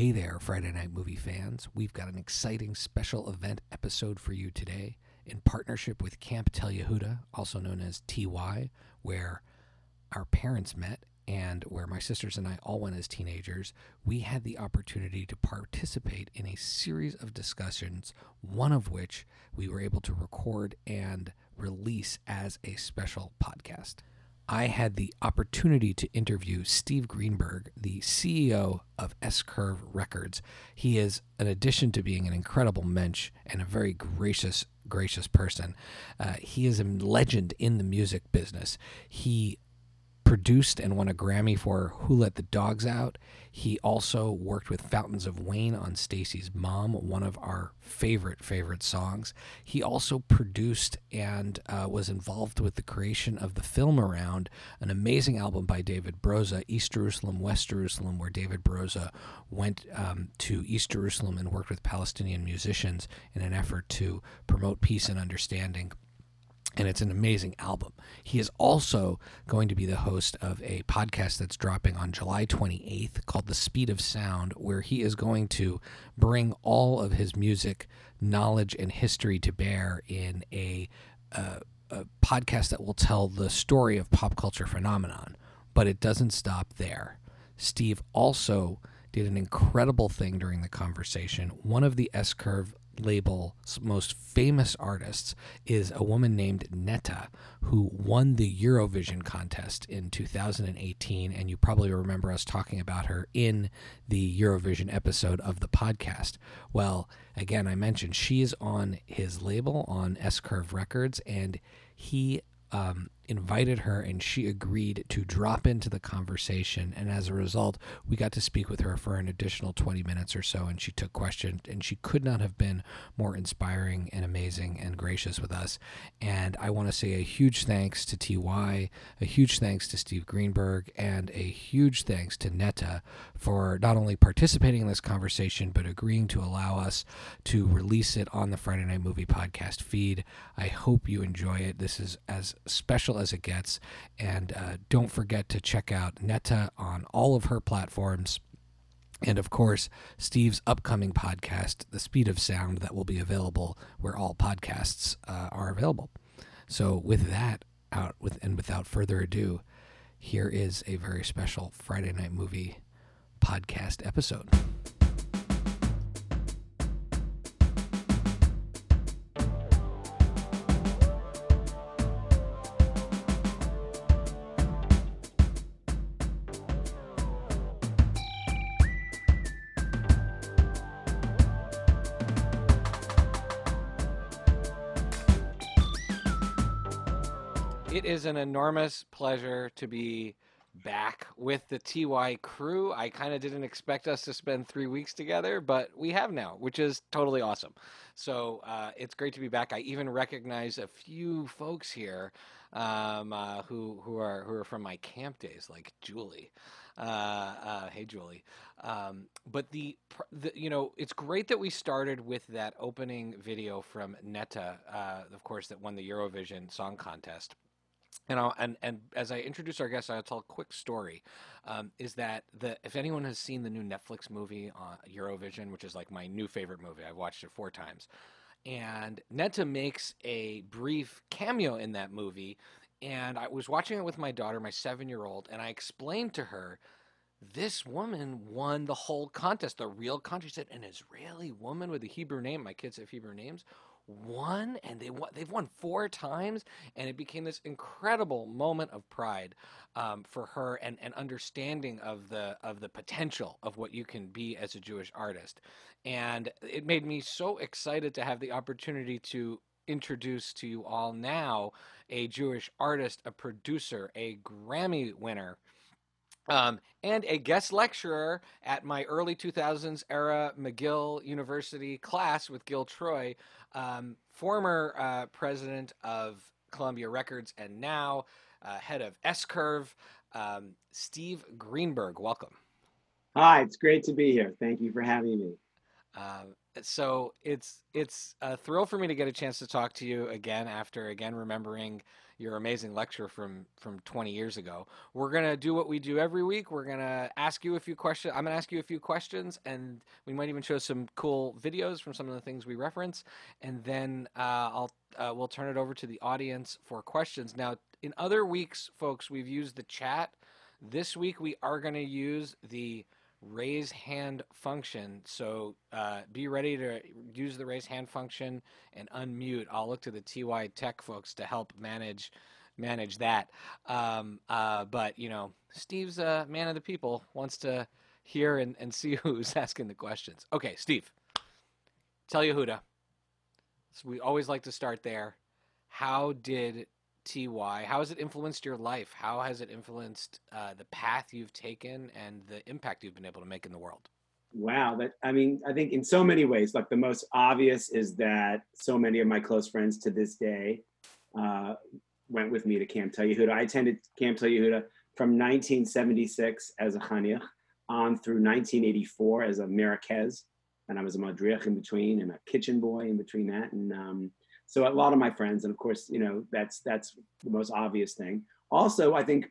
Hey there, Friday Night Movie fans. We've got an exciting special event episode for you today in partnership with Camp Tel Yehuda, also known as TY, where our parents met and where my sisters and I all went as teenagers. We had the opportunity to participate in a series of discussions, one of which we were able to record and release as a special podcast. I had the opportunity to interview Steve Greenberg, the CEO of S Curve Records. He is, in addition to being an incredible mensch and a very gracious, gracious person, uh, he is a legend in the music business. He produced and won a Grammy for Who Let the Dogs Out. He also worked with Fountains of Wayne on Stacy's Mom, one of our favorite, favorite songs. He also produced and uh, was involved with the creation of the film around an amazing album by David Broza, East Jerusalem, West Jerusalem, where David Broza went um, to East Jerusalem and worked with Palestinian musicians in an effort to promote peace and understanding and it's an amazing album. He is also going to be the host of a podcast that's dropping on July 28th called The Speed of Sound, where he is going to bring all of his music knowledge and history to bear in a, a podcast that will tell the story of pop culture phenomenon. But it doesn't stop there. Steve also did an incredible thing during the conversation. One of the S Curve label's most famous artists is a woman named Netta, who won the Eurovision contest in 2018. And you probably remember us talking about her in the Eurovision episode of the podcast. Well, again, I mentioned she is on his label on S Curve Records, and he um, invited her and she agreed to drop into the conversation. And as a result, we got to speak with her for an additional 20 minutes or so. And she took questions, and she could not have been more inspiring and amazing and gracious with us. And I want to say a huge thanks to TY, a huge thanks to Steve Greenberg, and a huge thanks to Netta for not only participating in this conversation, but agreeing to allow us to release it on the Friday Night Movie Podcast feed. I hope you enjoy it. This is as special as it gets. And uh, don't forget to check out Netta on all of her platforms. And of course, Steve's upcoming podcast, The Speed of Sound, that will be available where all podcasts uh, are available. So, with that out with and without further ado, here is a very special Friday Night Movie podcast episode. An enormous pleasure to be back with the TY crew. I kind of didn't expect us to spend three weeks together, but we have now, which is totally awesome. So uh, it's great to be back. I even recognize a few folks here um, uh, who who are who are from my camp days, like Julie. Uh, uh, hey, Julie. Um, but the, the, you know, it's great that we started with that opening video from Netta, uh, of course, that won the Eurovision Song Contest and I'll, and and as I introduce our guest, I'll tell a quick story. Um, is that the if anyone has seen the new Netflix movie on Eurovision, which is like my new favorite movie, I've watched it four times, and Netta makes a brief cameo in that movie, and I was watching it with my daughter, my seven year old, and I explained to her. This woman won the whole contest, the real contest. She said, an Israeli woman with a Hebrew name. My kids have Hebrew names won and they won, they've won four times and it became this incredible moment of pride um, for her and, and understanding of the of the potential of what you can be as a Jewish artist. And it made me so excited to have the opportunity to introduce to you all now a Jewish artist a producer a Grammy winner um, and a guest lecturer at my early 2000s era McGill University class with Gil Troy, um, former uh, president of Columbia Records and now uh, head of S Curve, um, Steve Greenberg. Welcome. Hi, it's great to be here. Thank you for having me. Uh, so it's it's a thrill for me to get a chance to talk to you again after again remembering your amazing lecture from from 20 years ago. We're gonna do what we do every week. We're gonna ask you a few questions. I'm gonna ask you a few questions, and we might even show some cool videos from some of the things we reference, and then uh, I'll uh, we'll turn it over to the audience for questions. Now, in other weeks, folks, we've used the chat. This week, we are to use the raise hand function. So uh, be ready to use the raise hand function and unmute. I'll look to the TY Tech folks to help manage manage that. Um, uh, but you know, Steve's a man of the people, wants to hear and, and see who's asking the questions. Okay, Steve, Tel Yehuda. So we always like to start there. How did TY, how has it influenced your life? How has it influenced uh, the path you've taken and the impact you've been able to make in the world? Wow, that I mean, I think in so many ways, like the most obvious is that so many of my close friends to this day uh, went with me to Camp Tel Yehuda. I attended Camp Tel Yehuda from 1976 as a chaniach on through 1984 as a merakez, and I was a madriach in between and a kitchen boy in between that, and um, so a lot of my friends, and of course, you know, that's that's the most obvious thing. Also, I think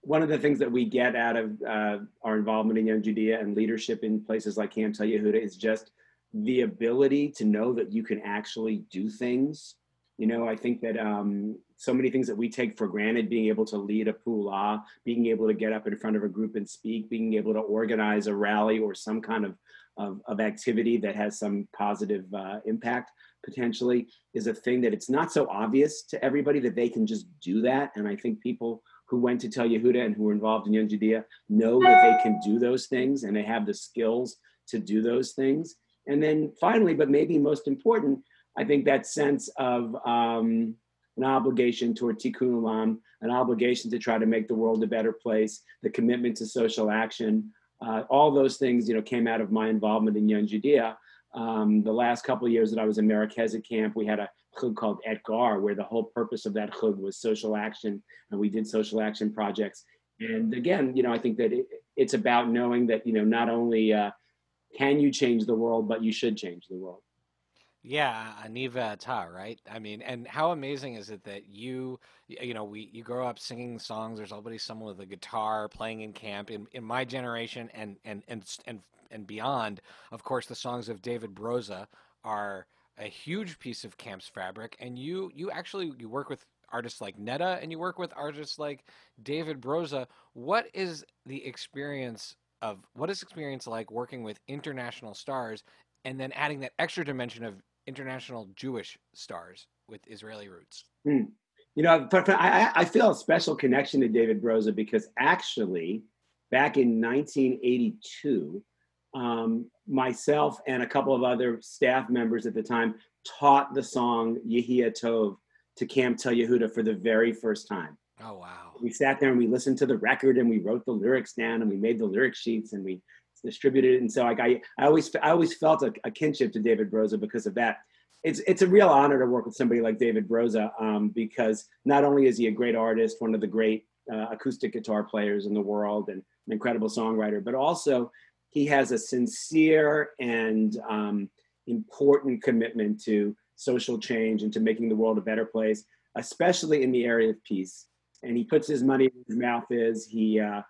one of the things that we get out of uh, our involvement in Young Judaea and leadership in places like Camp Tel Yehuda is just the ability to know that you can actually do things. You know, I think that um, so many things that we take for granted, being able to lead a pula, being able to get up in front of a group and speak, being able to organize a rally or some kind of, of, of activity that has some positive uh, impact potentially is a thing that it's not so obvious to everybody that they can just do that. And I think people who went to Tel Yehuda and who were involved in Young Judaea know that they can do those things and they have the skills to do those things. And then finally, but maybe most important, I think that sense of um, an obligation toward tikkun olam, an obligation to try to make the world a better place, the commitment to social action, uh, all those things, you know, came out of my involvement in Young Judaea. Um, the last couple of years that I was in Merakeza camp, we had a chug called Etgar, where the whole purpose of that chug was social action, and we did social action projects. And again, you know, I think that it, it's about knowing that you know not only uh, can you change the world, but you should change the world. Yeah, Ani Ve'Ata, right? I mean, and how amazing is it that you, you know, we you grow up singing songs. There's always someone with a guitar playing in camp. In in my generation and and and and and beyond, of course, the songs of David Broza are a huge piece of camp's fabric. And you you actually you work with artists like Netta and you work with artists like David Broza. What is the experience of what is experience like working with international stars and then adding that extra dimension of international Jewish stars with Israeli roots? Hmm. You know, I, I feel a special connection to David Broza because actually, back in 1982, um, myself and a couple of other staff members at the time taught the song Yihye Tov to Camp Tel Yehuda for the very first time. Oh wow! We sat there and we listened to the record and we wrote the lyrics down and we made the lyric sheets and we distributed. And so like I, I always I always felt a, a kinship to David Broza because of that. It's it's a real honor to work with somebody like David Broza um, because not only is he a great artist, one of the great uh, acoustic guitar players in the world, and an incredible songwriter, but also he has a sincere and um, important commitment to social change and to making the world a better place, especially in the area of peace. And he puts his money where his mouth is. He, uh,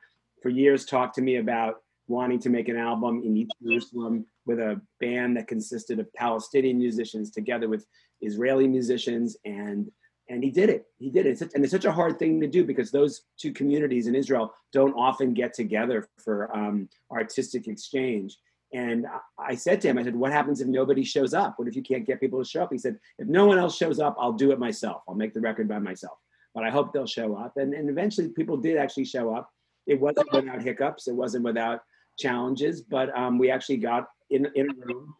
for years, talked to me about wanting to make an album in East Jerusalem with a band that consisted of Palestinian musicians together with Israeli musicians and and he did it. He did it. And it's such a hard thing to do because those two communities in Israel don't often get together for um, artistic exchange. And I said to him, I said, what happens if nobody shows up? What if you can't get people to show up? He said, if no one else shows up, I'll do it myself. I'll make the record by myself. But I hope they'll show up. And, and eventually people did actually show up. It wasn't without hiccups. It wasn't without challenges, but um, we actually got in, in a room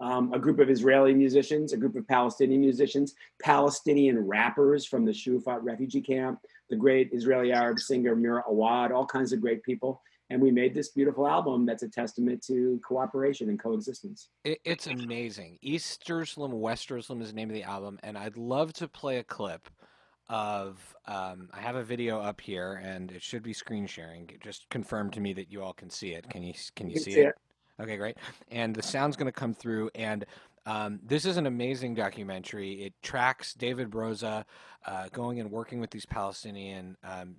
um, a group of Israeli musicians, a group of Palestinian musicians, Palestinian rappers from the Shufat refugee camp, the great Israeli Arab singer Mira Awad, all kinds of great people. And we made this beautiful album that's a testament to cooperation and coexistence. It, it's amazing. East Jerusalem, West Jerusalem is the name of the album. And I'd love to play a clip of um, I have a video up here and it should be screen sharing. Just confirm to me that you all can see it. Can you can you, see, see, it? it? Okay, great. And the sound's going to come through. And um, this is an amazing documentary. It tracks David Broza uh, going and working with these Palestinian um,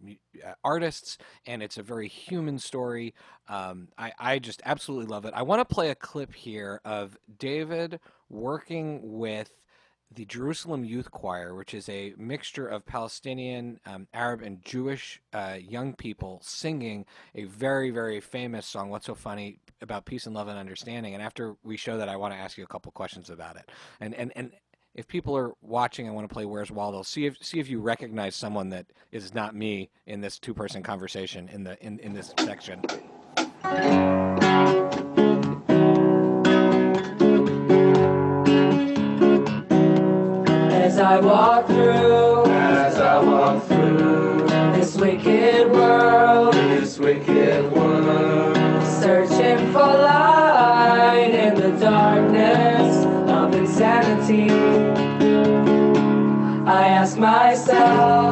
uh, artists, and it's a very human story. Um, I, I just absolutely love it. I want to play a clip here of David working with the Jerusalem Youth Choir, which is a mixture of Palestinian, um, Arab, and Jewish uh, young people singing a very, very famous song, What's So Funny About Peace and Love and Understanding. And after we show that, I want to ask you a couple questions about it. And, and, and if people are watching, I want to play Where's Waldo. See if see if you recognize someone that is not me in this two person conversation in the in, in this section. I walk through, as I walk through this wicked world, this wicked world, searching for light in the darkness of insanity. I ask myself,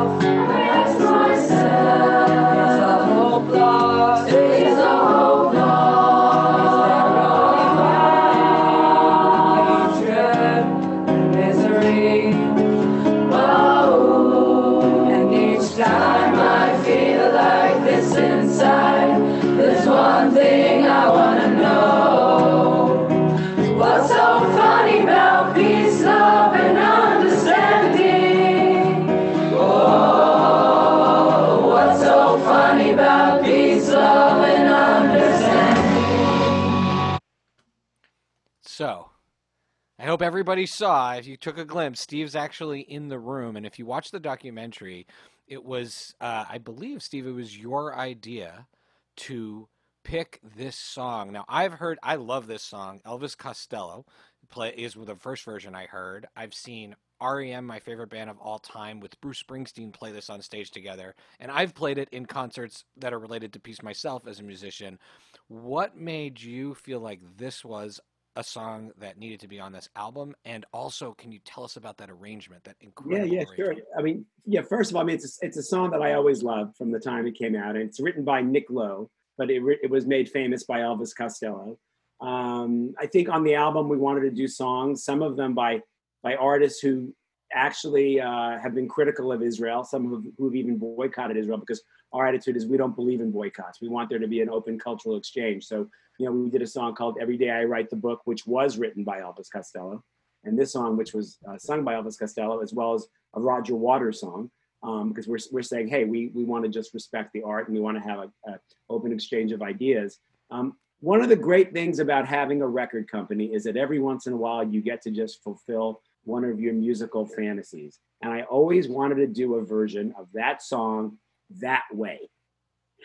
hope everybody saw. If you took a glimpse, Steve's actually in the room, and if you watch the documentary, it was, uh, I believe, Steve, it was your idea to pick this song. Now, I've heard, I love this song. Elvis Costello play is the first version I heard. I've seen REM, my favorite band of all time, with Bruce Springsteen play this on stage together, and I've played it in concerts that are related to peace myself as a musician. What made you feel like this was a song that needed to be on this album? And also, can you tell us about that arrangement? That incredible yeah, yeah, sure. I mean, yeah. First of all, I mean, it's a, it's a song that I always loved from the time it came out, and it's written by Nick Lowe, but it it was made famous by Elvis Costello. Um, I think on the album we wanted to do songs, some of them by by artists who actually uh, have been critical of Israel, some who've, who've even boycotted Israel because our attitude is we don't believe in boycotts. We want there to be an open cultural exchange. So, you know, we did a song called Every Day I Write the Book, which was written by Elvis Costello. And this song, which was uh, sung by Elvis Costello, as well as a Roger Waters song, um, because we're, we're saying, hey, we, we want to just respect the art and we want to have an open exchange of ideas. Um, one of the great things about having a record company is that every once in a while you get to just fulfill one of your musical fantasies. And I always wanted to do a version of that song that way.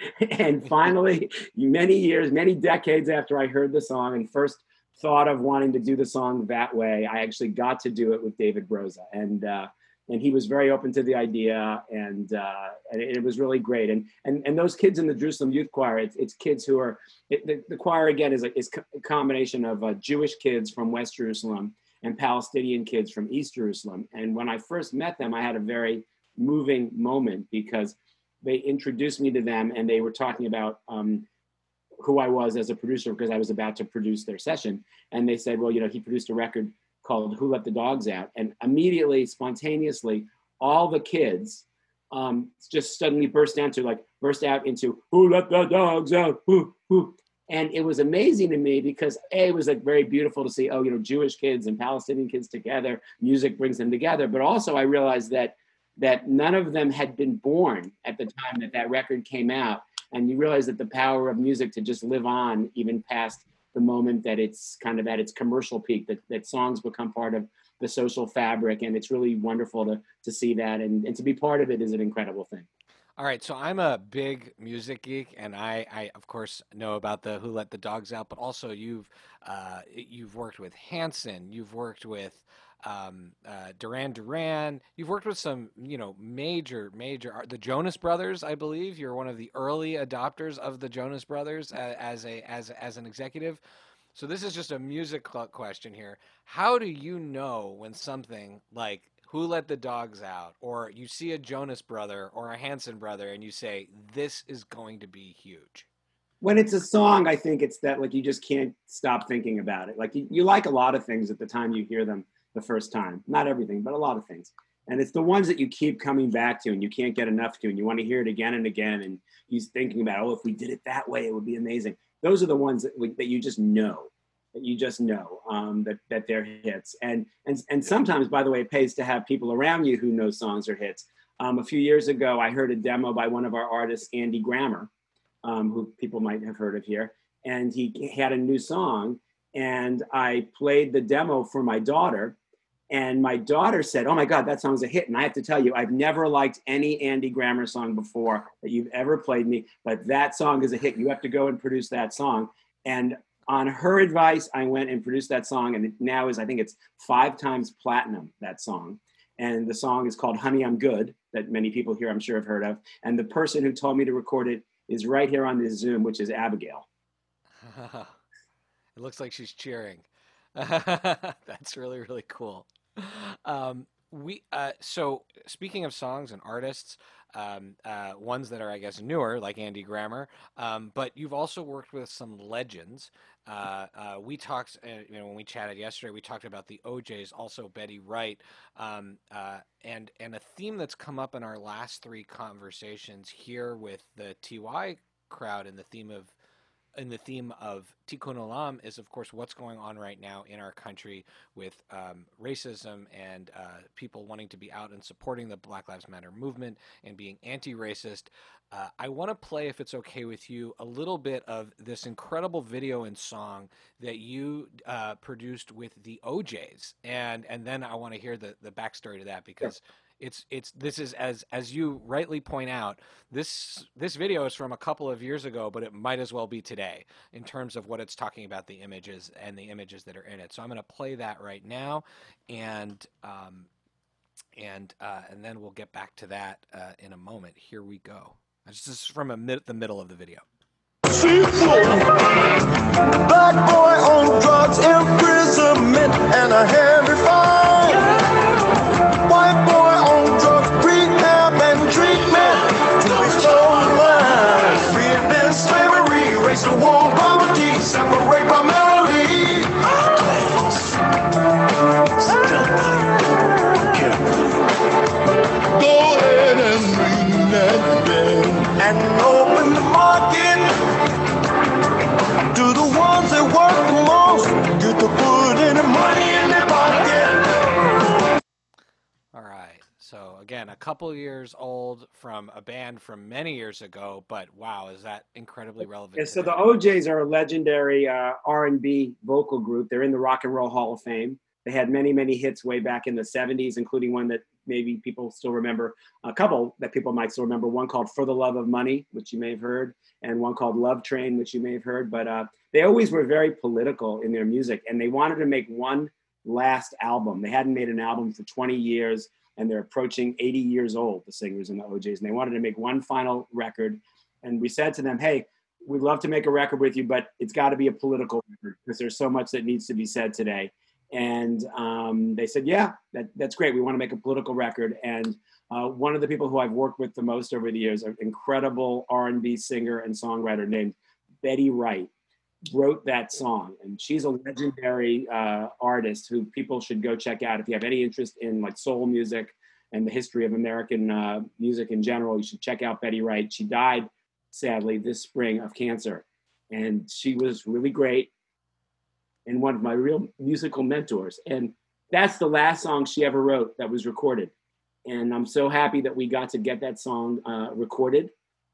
and finally, many years, many decades after I heard the song and first thought of wanting to do the song that way, I actually got to do it with David Broza. And uh, and he was very open to the idea, and, uh, and it was really great. And and and those kids in the Jerusalem Youth Choir, it's, it's kids who are it, the, the choir again is a, is a combination of uh, Jewish kids from West Jerusalem and Palestinian kids from East Jerusalem. And when I first met them, I had a very moving moment because they introduced me to them and they were talking about um, who I was as a producer because I was about to produce their session. And they said, well, you know, he produced a record called Who Let the Dogs Out. And immediately, spontaneously, all the kids um, just suddenly burst into like, burst out into Who Let the Dogs Out? Who, who? And it was amazing to me because A, it was like very beautiful to see, oh, you know, Jewish kids and Palestinian kids together, music brings them together. But also I realized that that none of them had been born at the time that that record came out. And you realize that the power of music to just live on even past the moment that it's kind of at its commercial peak, that, that songs become part of the social fabric. And it's really wonderful to, to see that. And, and to be part of it is an incredible thing. All right, so I'm a big music geek, and I, I of course know about the Who Let the Dogs Out, but also you've uh, you've worked with Hanson, you've worked with um, uh, Duran Duran, you've worked with some you know major major the Jonas Brothers, I believe. You're one of the early adopters of the Jonas Brothers uh, as a as as an executive. So this is just a music question here. How do you know when something like who let the dogs out or you see a jonas brother or a hanson brother and you say this is going to be huge when it's a song, I think it's that like you just can't stop thinking about it. Like you, you like a lot of things at the time you hear them the first time. Not everything, but a lot of things. And it's the ones that you keep coming back to and you can't get enough to and you want to hear it again and again. And he's thinking about, oh, if we did it that way, it would be amazing. Those are the ones that, that you just know, that you just know um, that, that they're hits. And, and, and sometimes, by the way, it pays to have people around you who know songs are hits. Um, a few years ago, I heard a demo by one of our artists, Andy Grammer, um, who people might have heard of here. And he had a new song. And I played the demo for my daughter. And my daughter said, Oh my God, that song's a hit. And I have to tell you, I've never liked any Andy Grammer song before that you've ever played me, but that song is a hit. You have to go and produce that song. And on her advice, I went and produced that song. And now is, I think it's five times platinum, that song. And the song is called Honey, I'm Good, that many people here I'm sure have heard of. And the person who told me to record it is right here on this Zoom, which is Abigail. it looks like she's cheering. That's really really cool. Um, we uh, so speaking of songs and artists, um, uh, ones that are I guess newer like Andy Grammer, um, but you've also worked with some legends. Uh, uh we talked, uh, you know, when we chatted yesterday, we talked about the O'Jays, also Betty Wright, um, uh, and and a theme that's come up in our last three conversations here with the TY crowd and the theme of in the theme of Tikkun Olam is, of course, what's going on right now in our country with um, racism and uh, people wanting to be out and supporting the Black Lives Matter movement and being anti racist. Uh, I want to play, if it's okay with you, a little bit of this incredible video and song that you uh, produced with the O'Jays. And, and then I want to hear the, the backstory to that because. It's it's this is as as you rightly point out this this video is from a couple of years ago but it might as well be today in terms of what it's talking about the images and the images that are in it. So i'm going to play that right now and um, and uh, and then we'll get back to that uh, in a moment. Here we go. This is from mid- the middle of the video. Black boy on drugs, imprisonment, and a heavy fine. White boy It's the warm poverty separate by melody. Go ahead and ring that bell. And again, a couple years old from a band from many years ago, but wow, is that incredibly relevant? Yeah, so the O'Jays are a legendary uh, R&B vocal group. They're in the Rock and Roll Hall of Fame. They had many, many hits way back in the 70s, including one that maybe people still remember, a couple that people might still remember, one called For the Love of Money, which you may have heard, and one called Love Train, which you may have heard. But uh, they always were very political in their music, and they wanted to make one last album. They hadn't made an album for 20 years and they're approaching 80 years old, the singers and the O'Jays, and they wanted to make one final record. And we said to them, hey, we'd love to make a record with you, but it's got to be a political record because there's so much that needs to be said today. And um, they said, yeah, that, that's great. We want to make a political record. And uh, one of the people who I've worked with the most over the years, an incredible R&B singer and songwriter named Betty Wright wrote that song. And she's a legendary uh, artist who people should go check out if you have any interest in like soul music and the history of american uh, music in general you should check out betty wright. She died sadly this spring of cancer. And she was really great and one of my real musical mentors. And that's the last song she ever wrote that was recorded. And i'm so happy that we got to get that song uh, recorded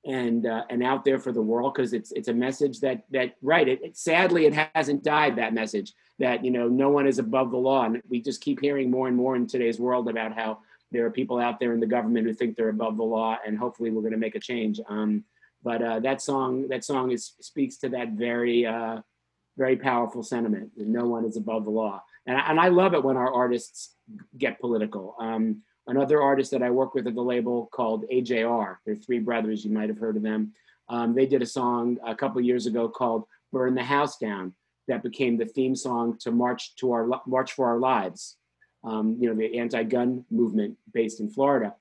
and uh, and out there for the world because it's it's a message that that right it, it, sadly it hasn't died that message that you know no one is above the law and we just keep hearing more and more in today's world about how there are people out there in the government who think they're above the law and hopefully we're going to make a change um, but uh, that song that song is speaks to that very uh, very powerful sentiment that no one is above the law and, and I love it when our artists get political um, another artist that I work with at the label called AJR. They're three brothers. You might have heard of them. Um, they did a song a couple years ago called "Burn the House Down" that became the theme song to March to our March for Our Lives. Um, you know, the anti-gun movement based in Florida,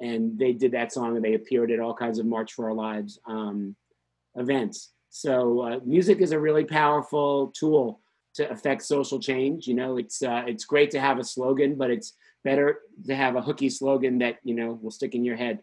and they did that song and they appeared at all kinds of March for Our Lives um, events. So uh, music is a really powerful tool to affect social change. You know, it's uh, it's great to have a slogan, but it's better to have a hooky slogan that you know will stick in your head.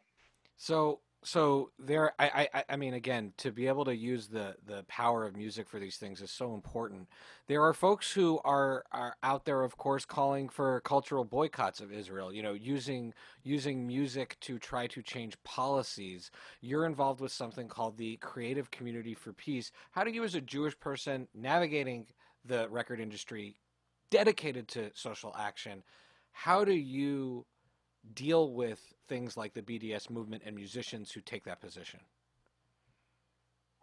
So so there I, I i mean again to be able to use the the power of music for these things is so important. There are folks who are are out there of course calling for cultural boycotts of israel you know using using music to try to change policies. You're involved with something called the creative community for peace. How do you as a jewish person navigating the record industry dedicated to social action how do you deal with things like the BDS movement and musicians who take that position?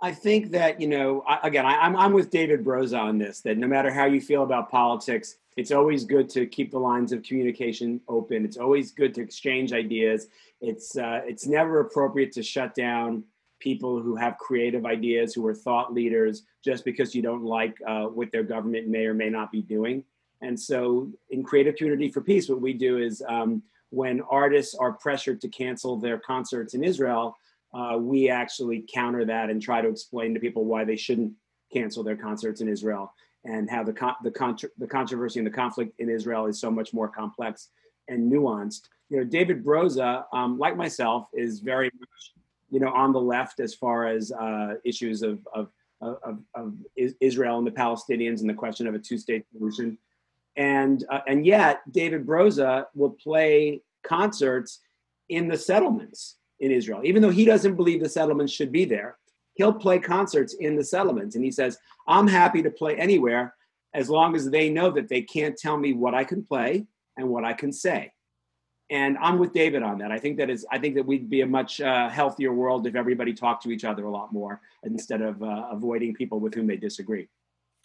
I think that you know, I, again, I, am I'm, I'm with David Broza on this. That no matter how you feel about politics, it's always good to keep the lines of communication open. It's always good to exchange ideas. It's uh, it's never appropriate to shut down people who have creative ideas, who are thought leaders, just because you don't like uh, what their government may or may not be doing. And so, in Creative Community for Peace, what we do is um, when artists are pressured to cancel their concerts in Israel, uh, we actually counter that and try to explain to people why they shouldn't cancel their concerts in Israel and how the con- the, contra- the controversy and the conflict in Israel is so much more complex and nuanced. You know, David Broza, um, like myself, is very much you know on the left as far as uh, issues of, of of, of Israel and the Palestinians and the question of a two-state solution and uh, and yet David Broza will play concerts in the settlements in Israel, even though he doesn't believe the settlements should be there. He'll play concerts in the settlements, and he says, "I'm happy to play anywhere as long as they know that they can't tell me what I can play and what I can say." And I'm with David on that. I think that is. I think that we'd be a much uh, healthier world if everybody talked to each other a lot more instead of uh, avoiding people with whom they disagree.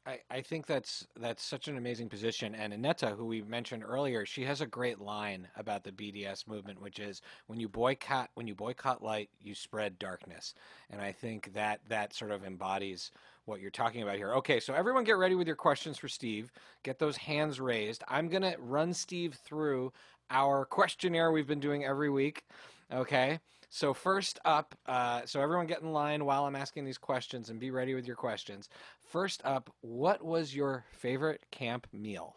I, I think that's that's such an amazing position. And Aneta, who we mentioned earlier, she has a great line about the BDS movement, which is when you boycott when you boycott light, you spread darkness. And I think that that sort of embodies what you're talking about here. Okay, so everyone get ready with your questions for Steve. Get those hands raised. I'm gonna run Steve through our questionnaire we've been doing every week. Okay. So first up, uh, so everyone get in line while I'm asking these questions and be ready with your questions. First up, what was your favorite camp meal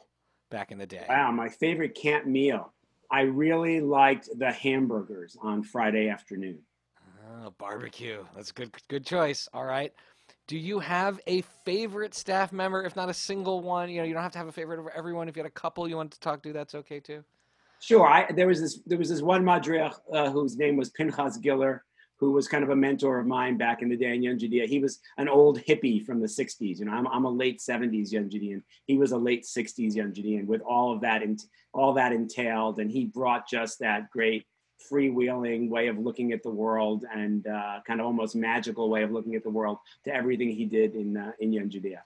back in the day? Wow, my favorite camp meal. I really liked the hamburgers on Friday afternoon. Oh, barbecue. That's a good good choice. All right. Do you have a favorite staff member? If not a single one, you know, you don't have to have a favorite of everyone. If you had a couple you wanted to talk to, that's okay too. Sure. I, there was this there was this one madriach uh, whose name was Pinchas Giller, who was kind of a mentor of mine back in the day in Young Judaea. He was an old hippie from the 60s. You know, I'm, I'm a late 70s Young Judean. He was a late 60s Young Judean with all of that and all that entailed. And he brought just that great freewheeling way of looking at the world and uh, kind of almost magical way of looking at the world to everything he did in uh, in Young Judaea.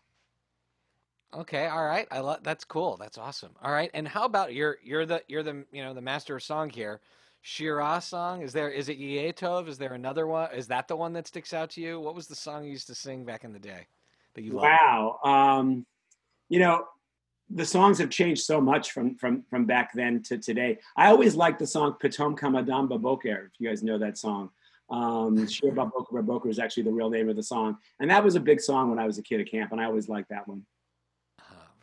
Okay, all right. I love that's cool. That's awesome. All right. And how about you're you're the you're the you know the master of song here. Shira song? Is there is it Yetov? Is there another one? Is that the one that sticks out to you? What was the song you used to sing back in the day that you loved? Wow. Um, you know, the songs have changed so much from from from back then to today. I always liked the song Patom Kamadam Baboker, if you guys know that song. Um, Shir Baboker Baboker is actually the real name of the song. And that was a big song when I was a kid at camp, and I always liked that one.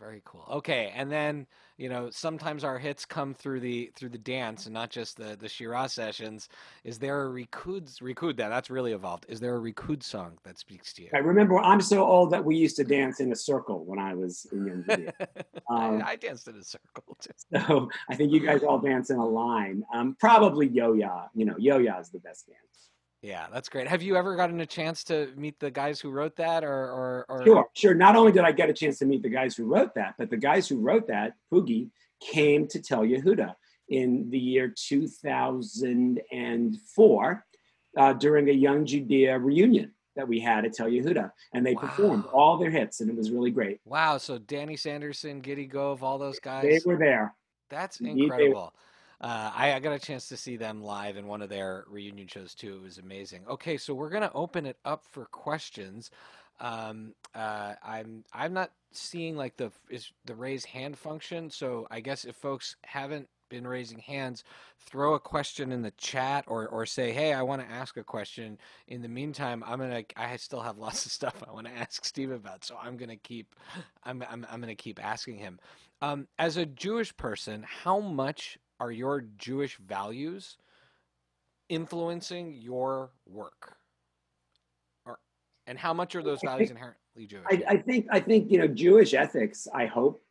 Very cool. Okay, and then you know sometimes our hits come through the through the dance and not just the the Shira sessions. Is there a Rikud Rikud that that's really evolved? Is there a Rikud song that speaks to you? I remember I'm so old that we used to dance in a circle when I was in young um, I, I, danced in a circle too. So I think you guys all dance in a line. Um, probably Yo-Ya. You know, Yo-Ya is the best dance. Yeah, that's great. Have you ever gotten a chance to meet the guys who wrote that, or, or, or... Sure, sure. Not only did I get a chance to meet the guys who wrote that, but the guys who wrote that, Poogy, came to Tel Yehuda in the year 2004 uh, during a Young Judaea reunion that we had at Tel Yehuda, and they wow. performed all their hits, and it was really great. Wow! So Danny Sanderson, Gidi Gov, all those guys. They were there. That's incredible. Uh, I, I, got a chance to see them live in one of their reunion shows too. It was amazing. Okay, so we're gonna open it up for questions. Um, uh, I'm I'm not seeing like the is the raise hand function. So I guess if folks haven't been raising hands, throw a question in the chat or or say, "Hey, I want to ask a question." In the meantime, I'm gonna I still have lots of stuff I want to ask Steve about, so I'm gonna keep I'm I'm, I'm gonna keep asking him. Um, as a Jewish person, how much are your Jewish values influencing your work? Or and how much are those values think- inherently Jewish? I, I think I think you know Jewish ethics. I hope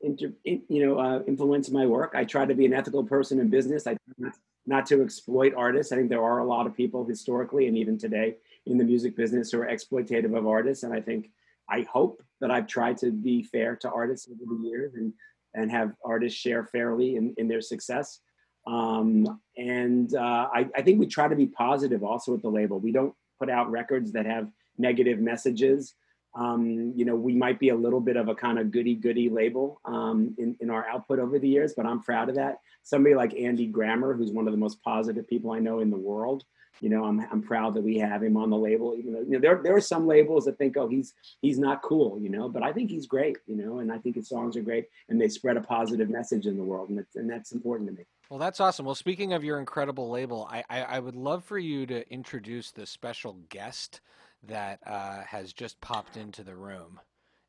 inter, in, you know uh, influence my work. I try to be an ethical person in business. I not, not to exploit artists. I think there are a lot of people historically and even today in the music business who are exploitative of artists. And I think I hope that I've tried to be fair to artists over the years and and have artists share fairly in, in their success. Um, and uh, I, I think we try to be positive also at the label. We don't put out records that have negative messages. Um, you know, we might be a little bit of a kind of goody goody label um, in, in our output over the years, but I'm proud of that. Somebody like Andy Grammer, who's one of the most positive people I know in the world, you know, I'm, I'm proud that we have him on the label. Even though you know, there there are some labels that think, oh, he's he's not cool, you know, but I think he's great, you know, and I think his songs are great and they spread a positive message in the world, and that's, and that's important to me. Well, that's awesome. Well, speaking of your incredible label, I, I, I would love for you to introduce the special guest that uh, has just popped into the room.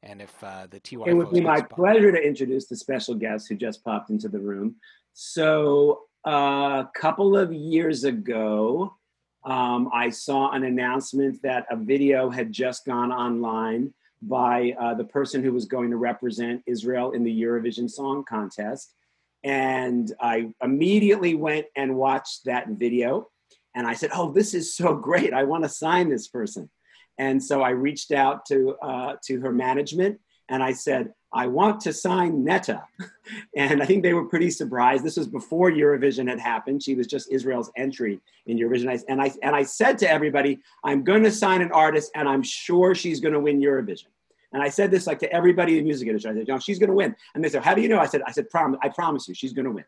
And if uh, the TY It would be my pleasure to introduce the special guest who just popped into the room. So, a couple of years ago, um, I saw an announcement that a video had just gone online by uh, the person who was going to represent Israel in the Eurovision Song Contest. And I immediately went and watched that video. And I said, Oh, this is so great. I want to sign this person. And so I reached out to, uh, to her management and I said, I want to sign Netta. And I think they were pretty surprised. This was before Eurovision had happened. She was just Israel's entry in Eurovision. And I, and I said to everybody, I'm going to sign an artist and I'm sure she's going to win Eurovision. And I said this like to everybody in the music industry. I said, she's going to win. And they said, how do you know? I said, I said, Prom- I promise you, she's going to win.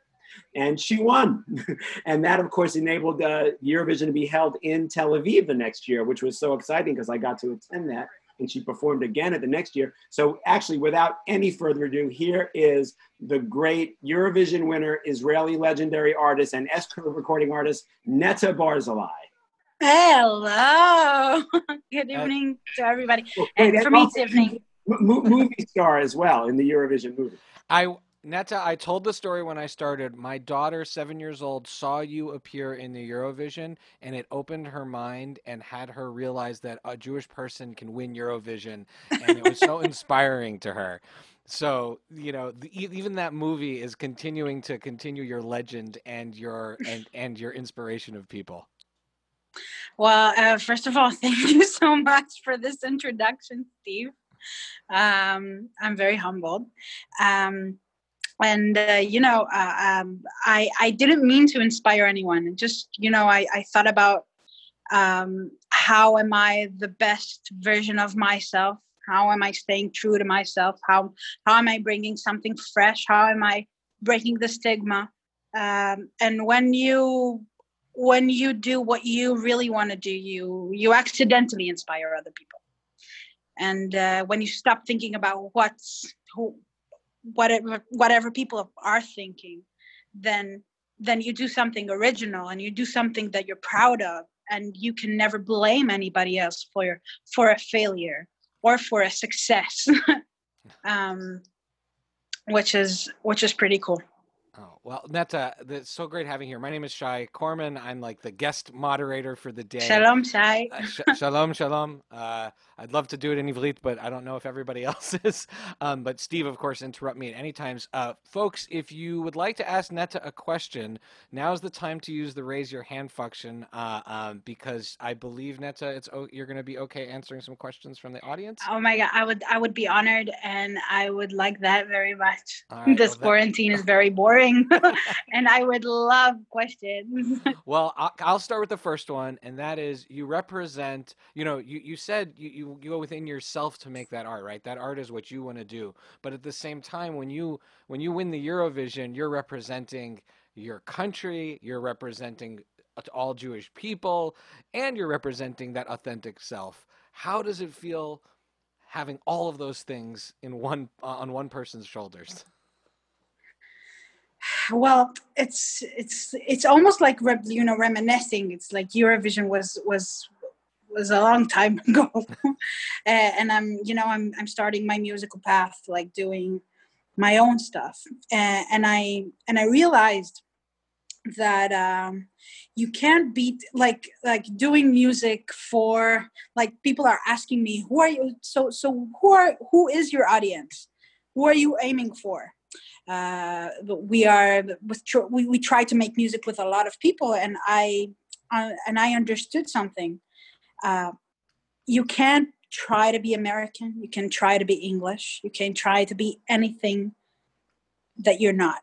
And she won. and that, of course, enabled uh, Eurovision to be held in Tel Aviv the next year, which was so exciting because I got to attend that. And she performed again at the next year. So, actually, without any further ado, here is the great Eurovision winner, Israeli legendary artist, and S Curve recording artist, Netta Barzilai. Hello. Good Uh, evening to everybody. And for me, also it's evening. m- movie star as well in the Eurovision movie. I Netta, I told the story when I started. My daughter, seven years old, saw you appear in the Eurovision, and it opened her mind and had her realize that a Jewish person can win Eurovision, and it was so inspiring to her. So you know, the, even that movie is continuing to continue your legend and your and and your inspiration of people. Well, uh, first of all, thank you so much for this introduction, Steve. Um, I'm very humbled. Um, and uh, you know, uh, um, I I didn't mean to inspire anyone. Just you know, I I thought about um, how am I the best version of myself? How am I staying true to myself? How how am I bringing something fresh? How am I breaking the stigma? Um, and when you when you do what you really want to do, you you accidentally inspire other people. And uh, when you stop thinking about what's who, whatever whatever people are thinking, then then you do something original and you do something that you're proud of, and you can never blame anybody else for for a failure or for a success, um, which is which is pretty cool. Oh, well, Netta, it's so great having you here. My name is Shai Corman. I'm like the guest moderator for the day. Shalom, Shai. Uh, sh- shalom, shalom. Uh, I'd love to do it in Ivrit, but I don't know if everybody else is. Um, but Steve, of course, interrupt me at any times. Uh, folks, if you would like to ask Netta a question, now's the time to use the raise your hand function uh, um, because I believe Netta, it's o- you're going to be okay answering some questions from the audience. Oh my god, I would I would be honored and I would like that very much. Right, this well, that- quarantine is very boring and I would love questions. Well, I'll, start with the first one, and that is you represent. You know, you, you said you, you you go within yourself to make that art, right? That art is what you want to do. But at the same time, when you when you win the Eurovision, you're representing your country. You're representing all Jewish people, and you're representing that authentic self. How does it feel having all of those things in one uh, on one person's shoulders? Well, it's it's it's almost like you know reminiscing. It's like Eurovision was was was a long time ago, uh, and I'm you know I'm I'm starting my musical path, like doing my own stuff, uh, and I and I realized that um, you can't beat like like doing music for like people are asking me who are you? So so who are who is your audience? Who are you aiming for uh, we are we, we try to make music with a lot of people and i uh, and i understood something. Uh, you can't try to be american you can try to be english you can try to be anything that you're not.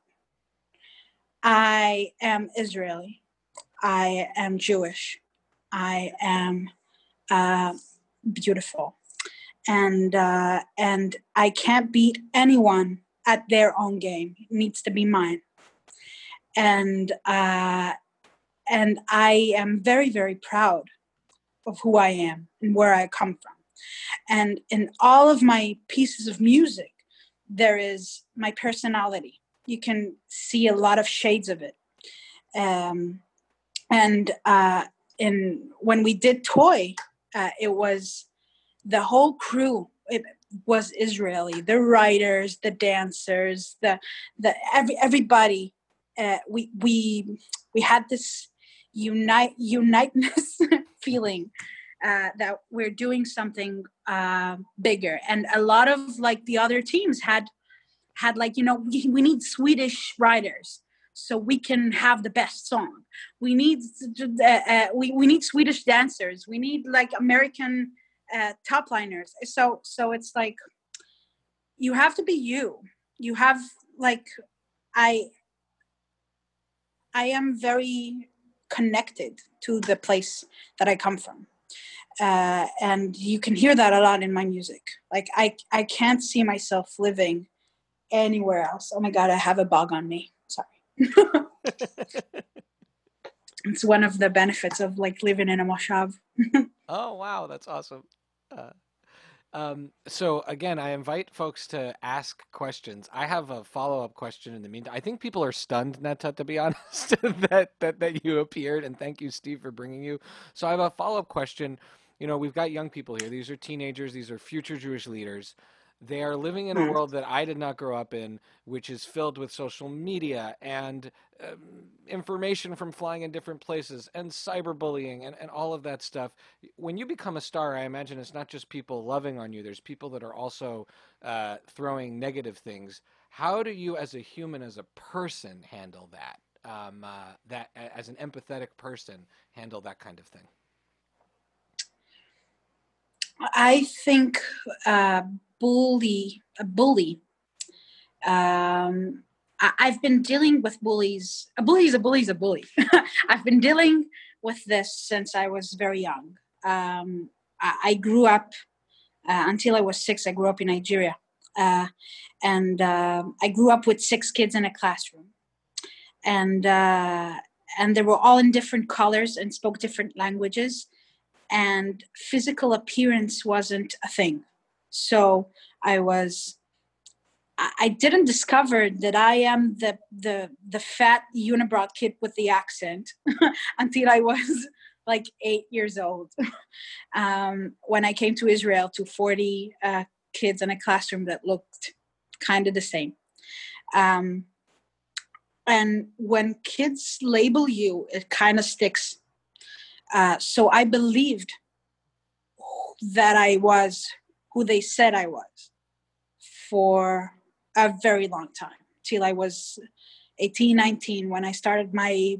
I am israeli i am jewish i am uh, beautiful. And uh, and i can't beat anyone at their own game. It needs to be mine. And uh, and I am very very proud of who I am and where I come from. And in all of my pieces of music, there is my personality. You can see a lot of shades of it. Um, and uh, in when we did Toy, uh, it was the whole crew. It, was Israeli. The writers, the dancers, the the every everybody. Uh, we we we had this unite uniteness feeling uh, that we're doing something uh, bigger, and a lot of like the other teams had had like you know we, we need Swedish writers so we can have the best song. We need uh, uh, we we need Swedish dancers. We need like American uh, top liners. So so it's like you have to be you. You have like i i am very connected to the place that i come from. Uh, and you can hear that a lot in my music. Like i i can't see myself living anywhere else. Oh my god i have a bug on me. Sorry. It's one of the benefits of like living in a moshav oh wow. That's awesome uh, um, so again, I invite folks to ask questions. I have a follow up question in the meantime. I think people are stunned, Netta, to be honest, that, that that you appeared, and thank you, Steve, for bringing you. So I have a follow up question. You know, we've got young people here. These are teenagers. These are future Jewish leaders. They are living in a world that I did not grow up in, which is filled with social media and um, information from flying in different places and cyberbullying and, and all of that stuff. When you become a star, I imagine it's not just people loving on you, there's people that are also uh, throwing negative things. How do you, as a human, as a person, handle that? Um, uh, that as an empathetic person, handle that kind of thing? I think uh, bully a bully. Um, I, have been dealing with bullies a bully is a bully is a bully. I've been dealing with this since i was very young. Um, I, I, grew up uh, until i was six i grew up in nigeria. Uh, and uh, i grew up with six kids in a classroom. And uh, and they were all in different colors and spoke different languages and physical appearance wasn't a thing so I was I didn't discover that I am the the the fat unibrow kid with the accent until I was like eight years old. um, when I came to Israel to 40 uh, kids in a classroom that looked kind of the same. Um, and when kids label you, it kind of sticks. Uh, so I believed that I was who they said I was for a very long time till I was 18, 19 when I started my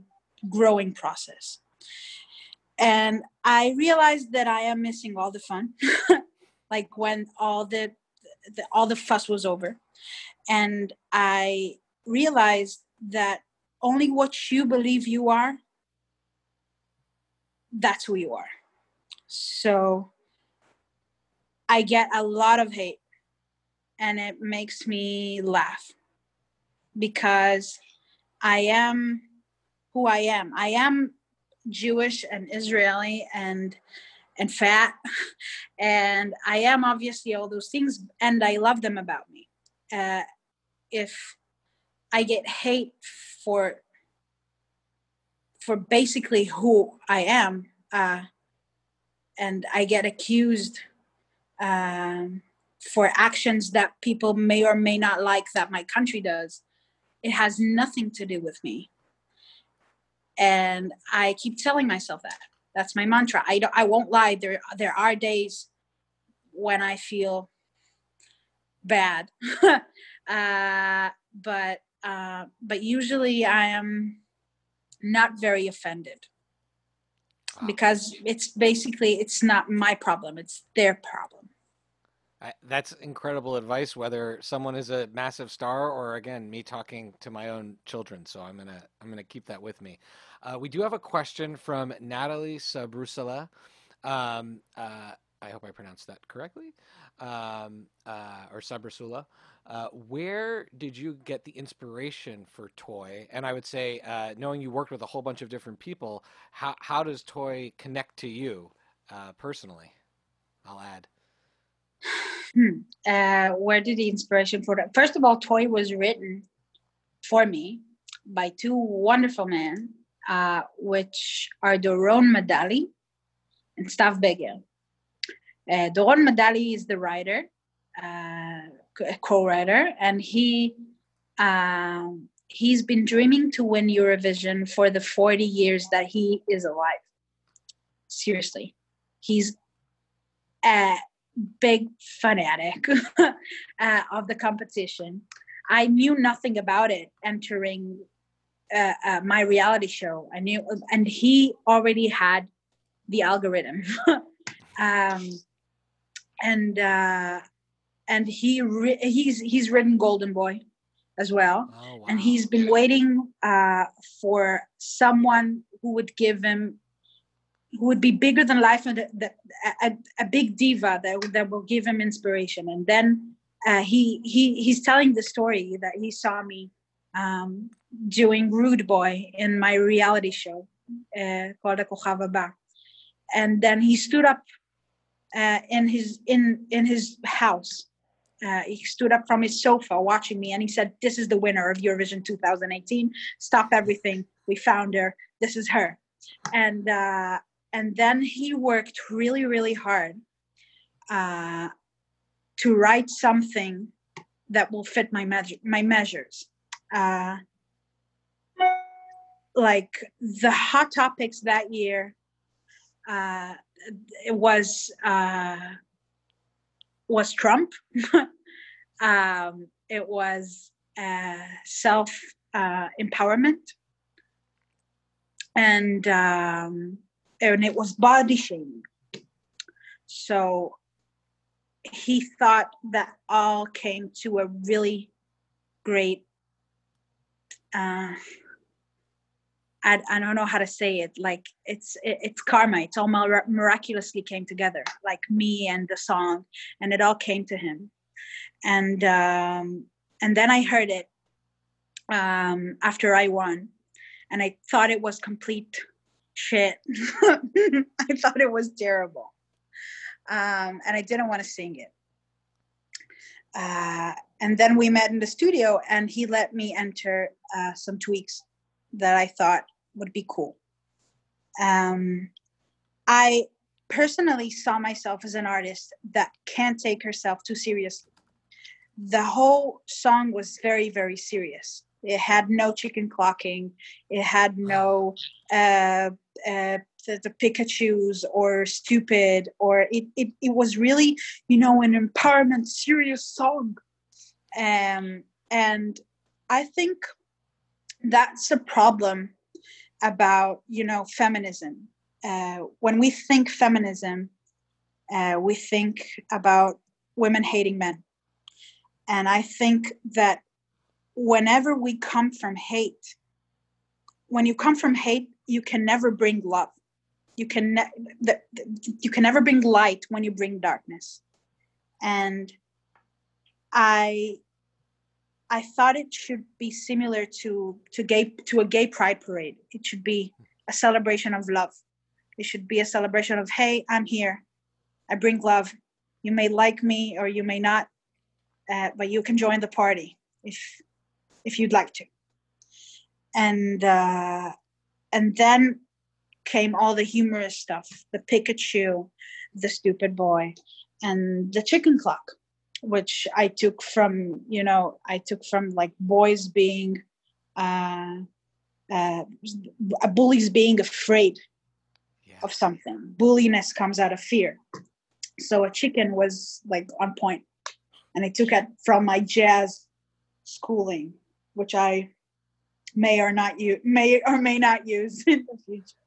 growing process. And I realized that I am missing all the fun, like when all the, the all the fuss was over. And I realized that only what you believe you are, that's who you are. So I get a lot of hate and it makes me laugh because I am who I am. I am Jewish and Israeli and and fat and I am obviously all those things and I love them about me. Uh, if I get hate for for basically who I am, uh, and I get accused um, for actions that people may or may not like that my country does. It has nothing to do with me, and I keep telling myself that. That's my mantra. I don't. I won't lie. There there are days when I feel bad, uh, but uh, but usually I am not very offended because it's basically it's not my problem it's their problem I, that's incredible advice. Whether someone is a massive star or again me talking to my own children, so I'm gonna I'm gonna keep that with me. Uh, we do have a question from Natalie Sabrusala. Um, uh, I hope I pronounced that correctly, um, uh, or Sabrusula. Uh, where did you get the inspiration for Toy? And I would say, uh, knowing you worked with a whole bunch of different people, how how does Toy connect to you uh, personally? I'll add. Hmm. uh, where did the inspiration for that first of all toy was written for me by two wonderful men uh, which are Doron Medalie and Stav Beger Doron Medalie is the writer co-writer and he um, he's been dreaming to win eurovision for the 40 years that he is alive. Seriously. He's a big fanatic uh, of the competition. I knew nothing about it entering uh, uh, my reality show. I knew and he already had the algorithm. Um, and uh, and he re- he's he's written golden boy as well Oh, wow. and he's been waiting uh, for someone who would give him who would be bigger than life and the, a, a big diva that, that will give him inspiration and then uh, he he he's telling the story that he saw me um, doing rude boy in my reality show uh, called Kochav Haba. and then he stood up uh, in his in in his house uh, he stood up from his sofa watching me and he said this is the winner of eurovision 2018 stop everything. We found her. This is her. And uh, and then he worked really really hard uh, to write something that will fit my measure my measures. Uh, like the hot topics that year uh, it was uh, was Trump. um, it was uh, self uh, empowerment, and um, and it was body shaming. So he thought that all came to a really great. Uh, I, I don't know how to say it. Like it's it, it's karma. It's all mir- miraculously came together like me and the song and it all came to him. And um and then i heard it um after i won and i thought it was complete shit. I thought it was terrible. Um and i didn't want to sing it. Uh and then we met in the studio and he let me enter uh, some tweaks that I thought would be cool. Um, I personally saw myself as an artist that can't take herself too seriously. The whole song was very, very serious. It had no chicken clocking. It had no uh, uh, the, the Pikachu's or stupid or it, it, it was really, you know, an empowerment serious song. Um, and I think that's a problem about you know feminism. Uh, when we think feminism uh, we think about women hating men. And i think that whenever we come from hate when you come from hate you can never bring love. You can ne- the, the- you can never bring light when you bring darkness. And i I thought it should be similar to to gay to a gay pride parade. It should be a celebration of love. It should be a celebration of hey, I'm here. I bring love. You may like me or you may not, uh, but you can join the party if if you'd like to. And uh, and then came all the humorous stuff, the Pikachu, the stupid boy, and the chicken clock, which I took from you know I took from like boys being. Uh, uh, bullies being afraid Yeah. of something. Bulliness comes out of fear. So a chicken was like on point, and I took it from my jazz schooling, which I may or not use, may or may not use in the future.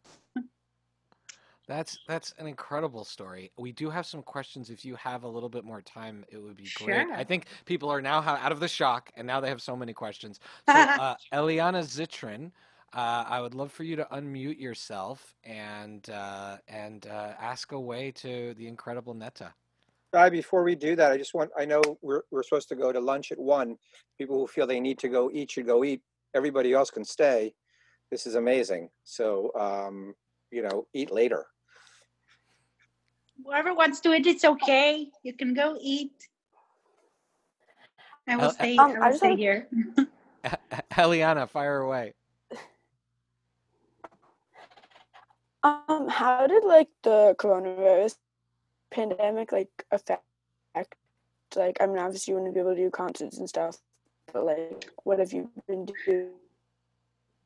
That's that's an incredible story. We do have some questions. If you have a little bit more time, it would be great. I think people are now out of the shock, and now they have so many questions. So, uh, Eliana Zitrin, uh, I would love for you to unmute yourself and uh, and uh, ask away to the incredible Netta. Guy, before we do that, I just want, I know we're, we're supposed to go to lunch at one. People who feel they need to go eat should go eat. Everybody else can stay. This is amazing. So, um, you know, eat later. Whoever wants to eat, it's okay. You can go eat. I will stay. Um, I I will just stay have- here. Eliana, fire away. Um, how did like the coronavirus pandemic like affect like I mean obviously you wouldn't be able to do concerts and stuff, but like what have you been doing?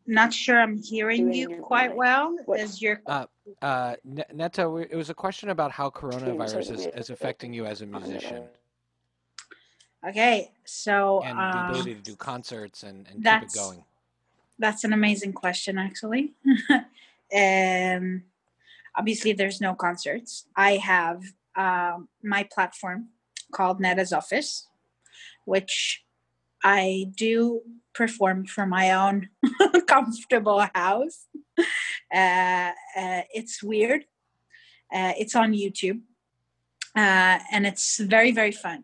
Not sure I'm hearing you quite like, well. what- Is your Uh, uh, N- Netta, it was a question about how coronavirus is, is affecting you as a musician okay? So and the um, ability to do concerts and, and keep it going. That's an amazing question, actually. um, obviously, there's no concerts. I have um, my platform called Netta's Office, which I do perform for my own comfortable house. Uh, uh, it's weird. Uh, it's on YouTube, uh, and it's very, very fun.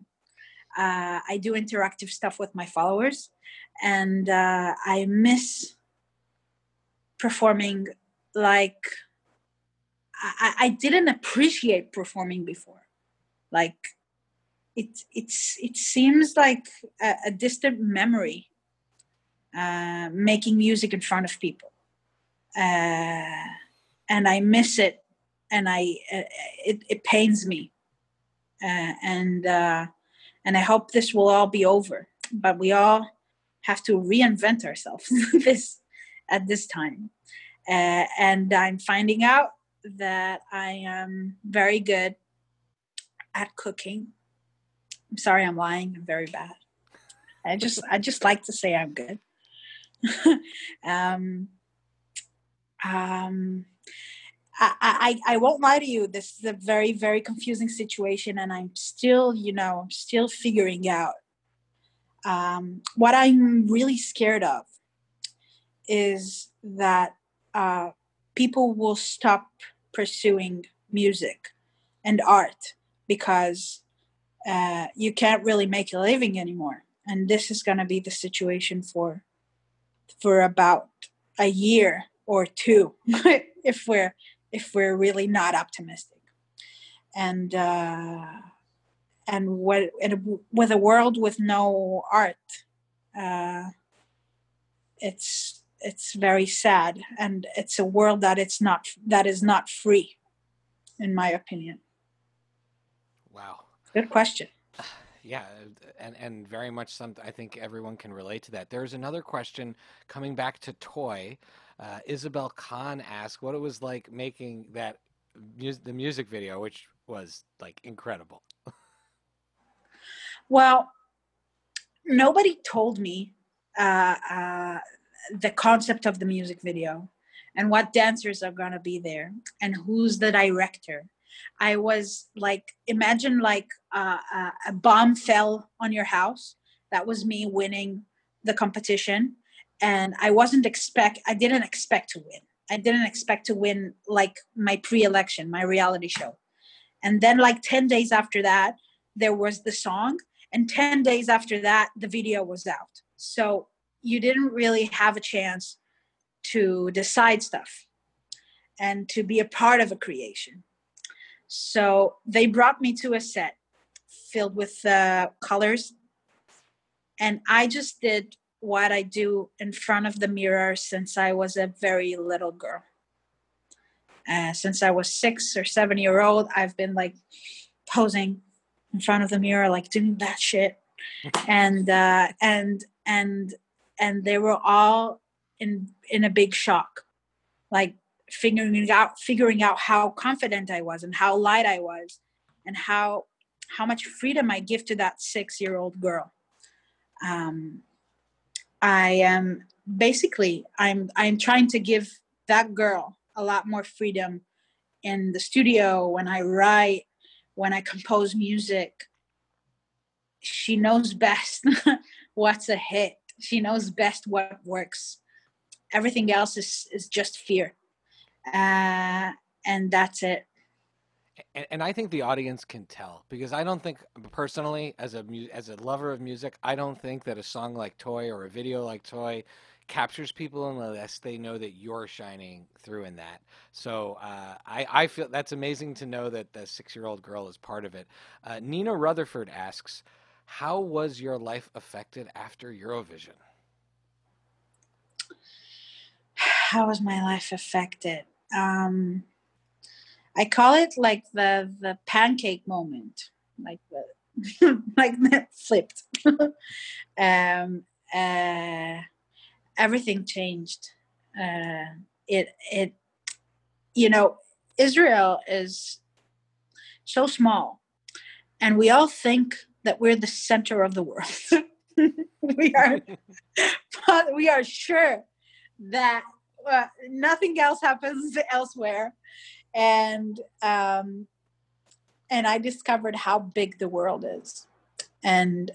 Uh, I do interactive stuff with my followers and uh, I miss performing like I, I didn't appreciate performing before. Like it it's it seems like a, a distant memory. Uh, making music in front of people, uh, and I miss it, and I uh, it it pains me, uh, and uh, and I hope this will all be over. But we all have to reinvent ourselves this at this time uh, and i'm finding out that i am very good at cooking i'm sorry i'm lying. I'm very bad. I just i just like to say i'm good. Um um I, I I won't lie to you. This is a very very confusing situation, and I'm still, you know, I'm still figuring out. Um, what I'm really scared of is that uh, people will stop pursuing music and art because uh, you can't really make a living anymore, and this is going to be the situation for for about a year or two if we're if we're really not optimistic. And uh, and what and with a world with no art uh, it's it's very sad. And it's a world that it's not that is not free in my opinion. Good question Yeah, and and very much something I think everyone can relate to that. There's another question coming back to toy. Uh, Isabel Khan asked what it was like making that mus- the music video, which was like incredible. Well, nobody told me uh, uh, the concept of the music video and what dancers are going to be there and who's the director. I was like, imagine like uh, uh, a bomb fell on your house. That was me winning the competition. And I wasn't expect, I didn't expect to win. I didn't expect to win like my pre election, my reality show. And then, like 10 days after that, there was the song and 10 days after that the video was out so you didn't really have a chance to decide stuff and to be a part of a creation so they brought me to a set filled with uh, colors. And i just did what I do in front of the mirror since I was a very little girl. Uh, since I was six or seven year old, I've been like posing in front of the mirror, like doing that shit, and uh, and and and they were all in in a big shock, like figuring out figuring out how confident I was and how light I was, and how how much freedom I give to that six year old girl. Um, I am basically I'm I'm trying to give that girl a lot more freedom in the studio when I write, when I compose music. She knows best what's a hit. She knows best what works. Everything else is is just fear, uh, and that's it. and, and I think the audience can tell because I don't think personally, as a as a lover of music, I don't think that a song like "Toy" or a video like "Toy" captures people unless they know that you're shining through in that. So uh, I I feel that's amazing to know that the six year old girl is part of it. Uh, Nina Rutherford asks, "How was your life affected after Eurovision?" How was my life affected? Um, I call it like the the pancake moment, like the like that flipped. um, uh, everything changed. Uh, it it you know Israel is so small, and we all think that we're the center of the world. we are, but we are sure that uh, nothing else happens elsewhere. And um, and I discovered how big the world is, and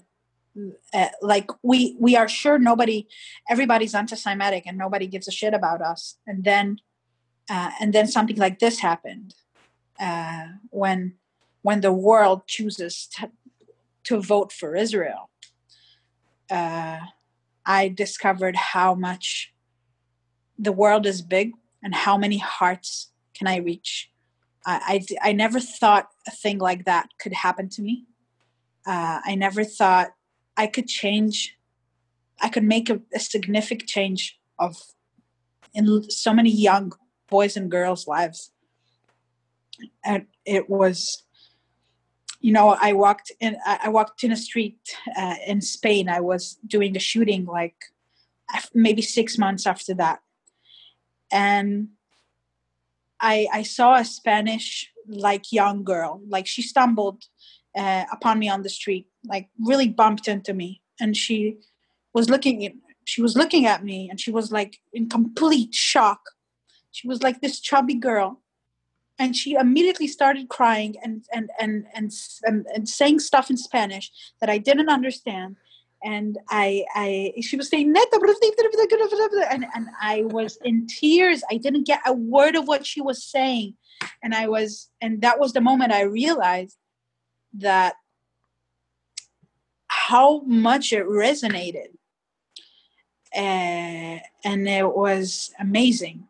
uh, like we we are sure nobody, everybody's anti-Semitic and nobody gives a shit about us, and then uh, and then something like this happened uh, when when the world chooses to, to vote for Israel. Uh, I discovered how much the world is big and how many hearts can I reach? I, I, I never thought a thing like that could happen to me. Uh, I never thought I could change, I could make a, a significant change of in so many young boys and girls' lives. And it was, you know, I walked in, I walked in a street uh, in Spain. I was doing a shooting like maybe six months after that. And I, I saw a Spanish like young girl, like she stumbled uh, upon me on the street, like really bumped into me, and she was looking at she was looking at me, and she was like in complete shock. She was like this chubby girl, and she immediately started crying and and and and and, and saying stuff in Spanish that I didn't understand. And I, I, she was saying, "Netta," and, and I was in tears. I didn't get a word of what she was saying. And I was, and that was the moment I realized that how much it resonated. Uh, and it was amazing.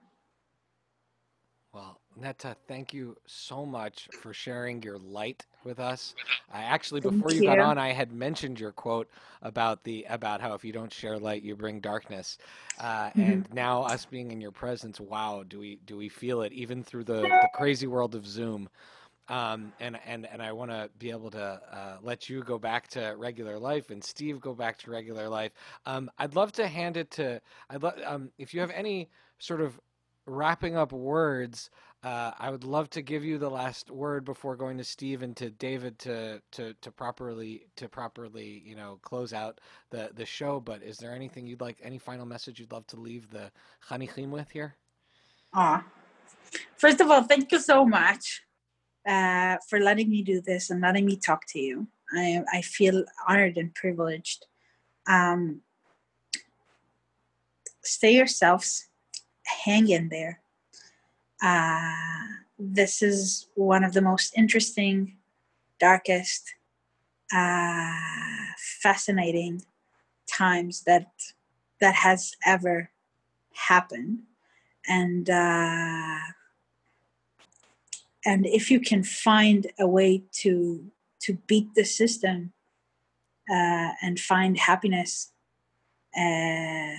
Well, Netta, thank you so much for sharing your light with us. I actually, Thank before you got on, I had mentioned your quote about the about how if you don't share light, you bring darkness. Uh, Mhm. And now, us being in your presence, wow, do we do we feel it even through the, the crazy world of Zoom? Um, and and and I want to be able to uh, let you go back to regular life, and Steve go back to regular life. Um, I'd love to hand it to. I'd love um, if you have any sort of wrapping up words. Uh, I would love to give you the last word before going to Steve and to David to to to properly to properly you know close out the the show. But is there anything you'd like? Any final message you'd love to leave the Chanichim with here? Ah, First of all, thank you so much uh, for letting me do this and letting me talk to you. I, I feel honored and privileged. Um, stay yourselves, hang in there. Uh, this is one of the most interesting, darkest, uh, fascinating times that that has ever happened. And uh, and if you can find a way to to beat the system uh, and find happiness uh,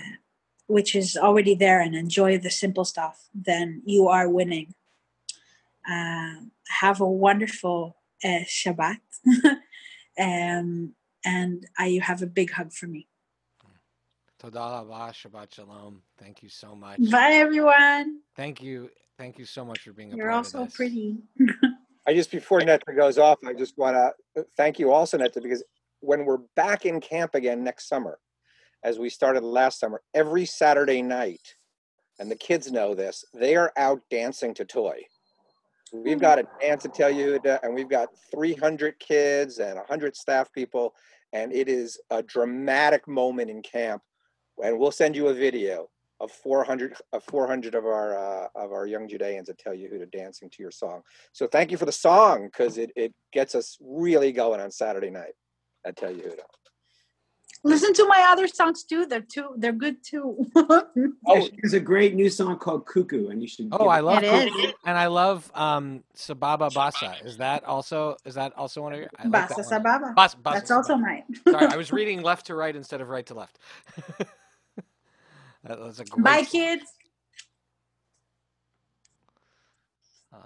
which is already there and enjoy the simple stuff, then you are winning. Um, have a wonderful uh, Shabbat. um, and I, you have a big hug for me. Toda rabah, Shabbat shalom. Thank you so much. Bye, everyone. Thank you. Thank you so much for being a You're part all so of this. pretty. I just before Netta goes off, I just want to thank you also, Netta, because when we're back in camp again next summer, as we started last summer, every Saturday night, and the kids know this, they are out dancing to toy. We've got a dance at Tel Yehuda, and we've got 300 kids and 100 staff people, and it is a dramatic moment in camp. And we'll send you a video of 400 of 400 of our uh, of our young Judeans at Tel Yehuda dancing to your song. So thank you for the song because it, it gets us really going on Saturday night I tell you who Yehuda. Listen to my other songs too. They're too. They're good too. Oh, there's a great new song called Cuckoo, and you should. Oh, I love It Cuckoo, and I love um Sababa Bassa. Is that also is that also one of your? I Bassa one. Sababa. Bas- Bassa That's also Sababa. mine. Sorry, I was reading left to right instead of right to left. that was a great Bye, song. kids. Uh,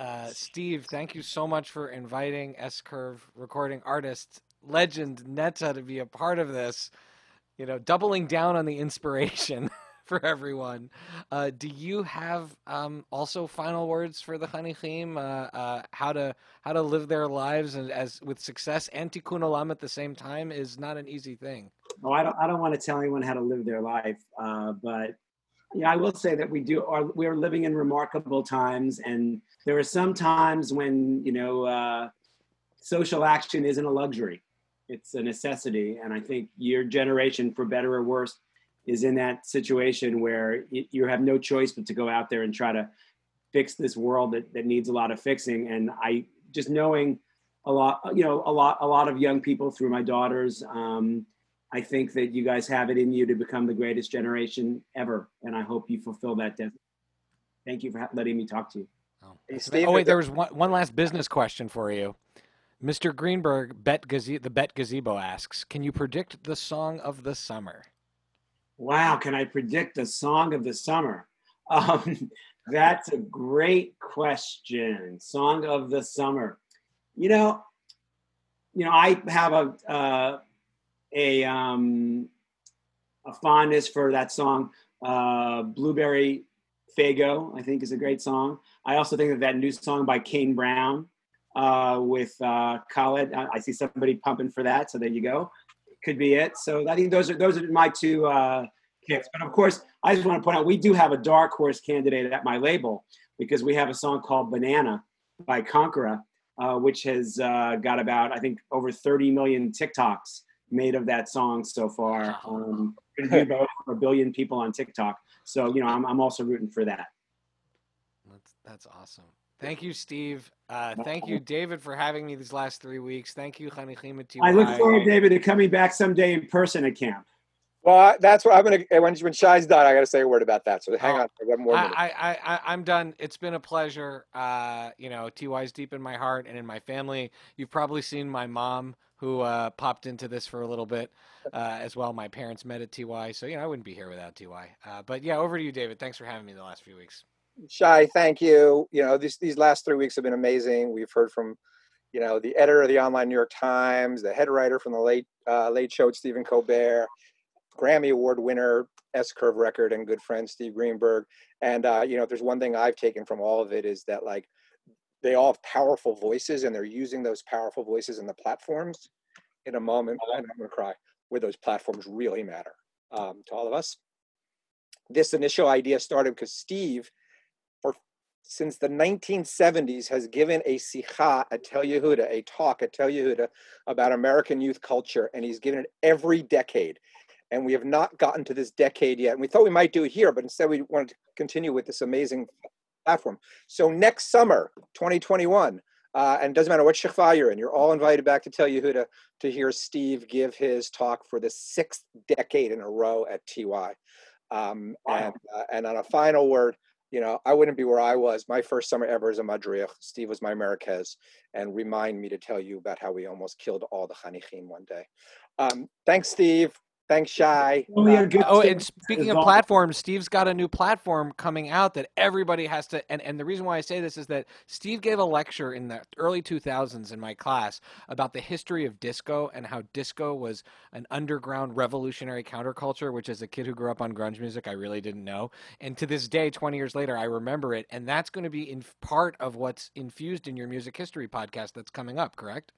uh, Steve, thank you so much for inviting S Curve recording artist legend Netta to be a part of this. You know, doubling down on the inspiration for everyone. Uh, do you have um, also final words for the Chanichim? Uh, uh, how to how to live their lives and as with success and tikkun olam at the same time is not an easy thing. Oh, I don't. I don't want to tell anyone how to live their life, uh, but yeah, I will say that we do. Are we are living in remarkable times, and there are some times when you know uh, social action isn't a luxury; it's a necessity. And I think your generation, for better or worse, is in that situation where you have no choice but to go out there and try to fix this world that, that needs a lot of fixing. And I just knowing a lot, you know, a lot, a lot of young people through my daughters. Um, I think that you guys have it in you to become the greatest generation ever, and I hope you fulfill that destiny. Thank you for letting me talk to you. Oh, Hey, Steve, oh wait, there- there was one, one last business question for you. Mr. Greenberg, Bet Gaze- the Bet Gazebo asks, "Can you predict the song of the summer?" Wow, can I predict the song of the summer? Um, that's a great question. Song of the summer. You know, you know, I have a uh, a um, a fondness for that song, uh, "Blueberry Faygo." I think is a great song. I also think that that new song by Kane Brown uh, with uh, Khalid. I, see somebody pumping for that, so there you go. Could be it. So I think those are those are my two uh, picks. But of course, I just want to point out we do have a dark horse candidate at my label because we have a song called "Banana" by Conkarah, uh, which has uh, got about I think over 30 million TikToks made of that song so far. Um, been viewed by over a billion people on TikTok. So you know, I'm, I'm also rooting for that. That's that's awesome. Thank you, Steve. Uh, thank you, David, for having me these last three weeks. Thank you, Chanichim at I look forward, David, to coming back someday in person at camp. Well, that's what I'm gonna. When when Shai's done, I got to say a word about that. So hang Oh, on for one more minute. I, I, I, I'm done. It's been a pleasure. Uh, you know, TY's deep in my heart and in my family. You've probably seen my mom who uh, popped into this for a little bit uh, as well. My parents met at TY, so you know I wouldn't be here without TY. Uh, but yeah, over to you, David. Thanks for having me the last few weeks. Shai, thank you. You know, these these last three weeks have been amazing. We've heard from, you know, the editor of the online New York Times, the head writer from the late uh, late show, Stephen Colbert, Grammy Award winner, S Curve record, and good friend Steve Greenberg. And uh, you know, if there's one thing I've taken from all of it is that like they all have powerful voices, and they're using those powerful voices in the platforms in a moment. And I'm gonna cry. Where those platforms really matter um, to all of us. This initial idea started because Steve since the 1970s has given a sikha at Tel Yehuda, a talk at Tel Yehuda about American youth culture, and he's given it every decade. And we have not gotten to this decade yet. And we thought we might do it here, but instead we wanted to continue with this amazing platform. So next summer, 2021, uh, and it doesn't matter what shechva you're in, you're all invited back to Tel Yehuda to hear Steve give his talk for the sixth decade in a row at TY. Um, and, uh, and on a final word, you know, I wouldn't be where I was. My first summer ever as a madriach. Steve was my Marquez, and remind me to tell you about how we almost killed all the chanichim one day. Um, thanks, Steve. Thanks, Shai. Only a good Oh, and speaking of platforms, Steve's got a new platform coming out that everybody has to. And, and the reason why I say this is that Steve gave a lecture in the early 2000s in my class about the history of disco and how disco was an underground revolutionary counterculture, which as a kid who grew up on grunge music, I really didn't know. And to this day, 20 years later, I remember it. And that's going to be in part of what's infused in your music history podcast that's coming up, correct?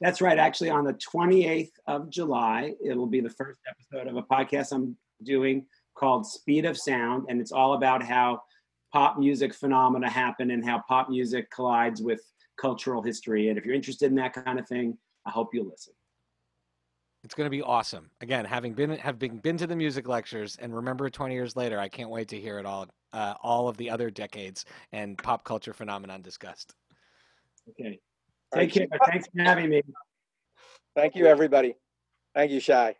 That's right. Actually, on the 28th of July, it'll be the first episode of a podcast I'm doing called Speed of Sound. And it's all about how pop music phenomena happen and how pop music collides with cultural history. And if you're interested in that kind of thing, I hope you'll listen. It's going to be awesome. Again, having been having been been to the music lectures and remember 20 years later, I can't wait to hear it all uh, all of the other decades and pop culture phenomenon discussed. Okay. All right, Take care. Thanks for having me. Thank you, everybody. Thank you, Shai.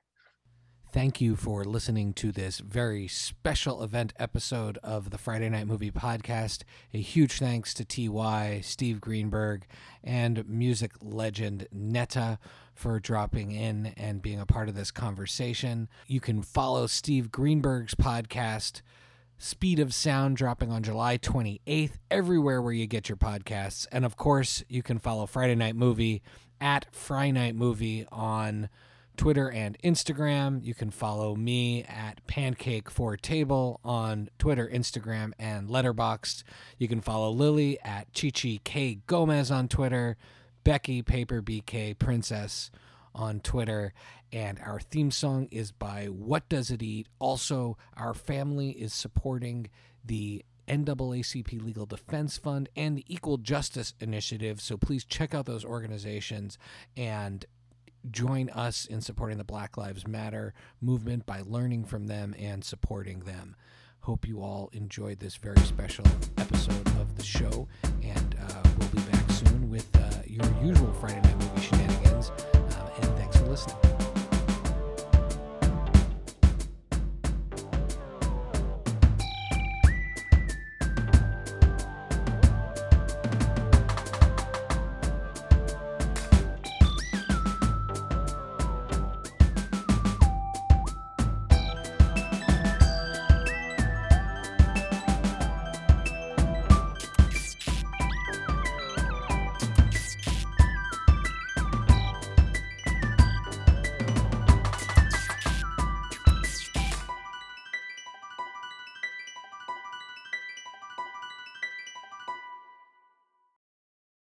Thank you for listening to this very special event episode of the Friday Night Movie Podcast. A huge thanks to TY, Steve Greenberg, and music legend Netta for dropping in and being a part of this conversation. You can follow Steve Greenberg's podcast, Speed of Sound, dropping on July 28th, everywhere where you get your podcasts. And of course, you can follow Friday Night Movie at Friday Night Movie on Twitter and Instagram. You can follow me at Pancake for Table on Twitter, Instagram, and Letterboxd. You can follow Lily at Chichi K Gomez on Twitter, Becky Paper BK Princess on Twitter, and our theme song is by What Does It Eat. Also, our family is supporting the NAACP Legal Defense Fund and the Equal Justice Initiative. So please check out those organizations and join us in supporting the Black Lives Matter movement by learning from them and supporting them. Hope you all enjoyed this very special episode of the show, and uh, we'll be back soon with uh, your usual Friday Night Movie shenanigans. Listening.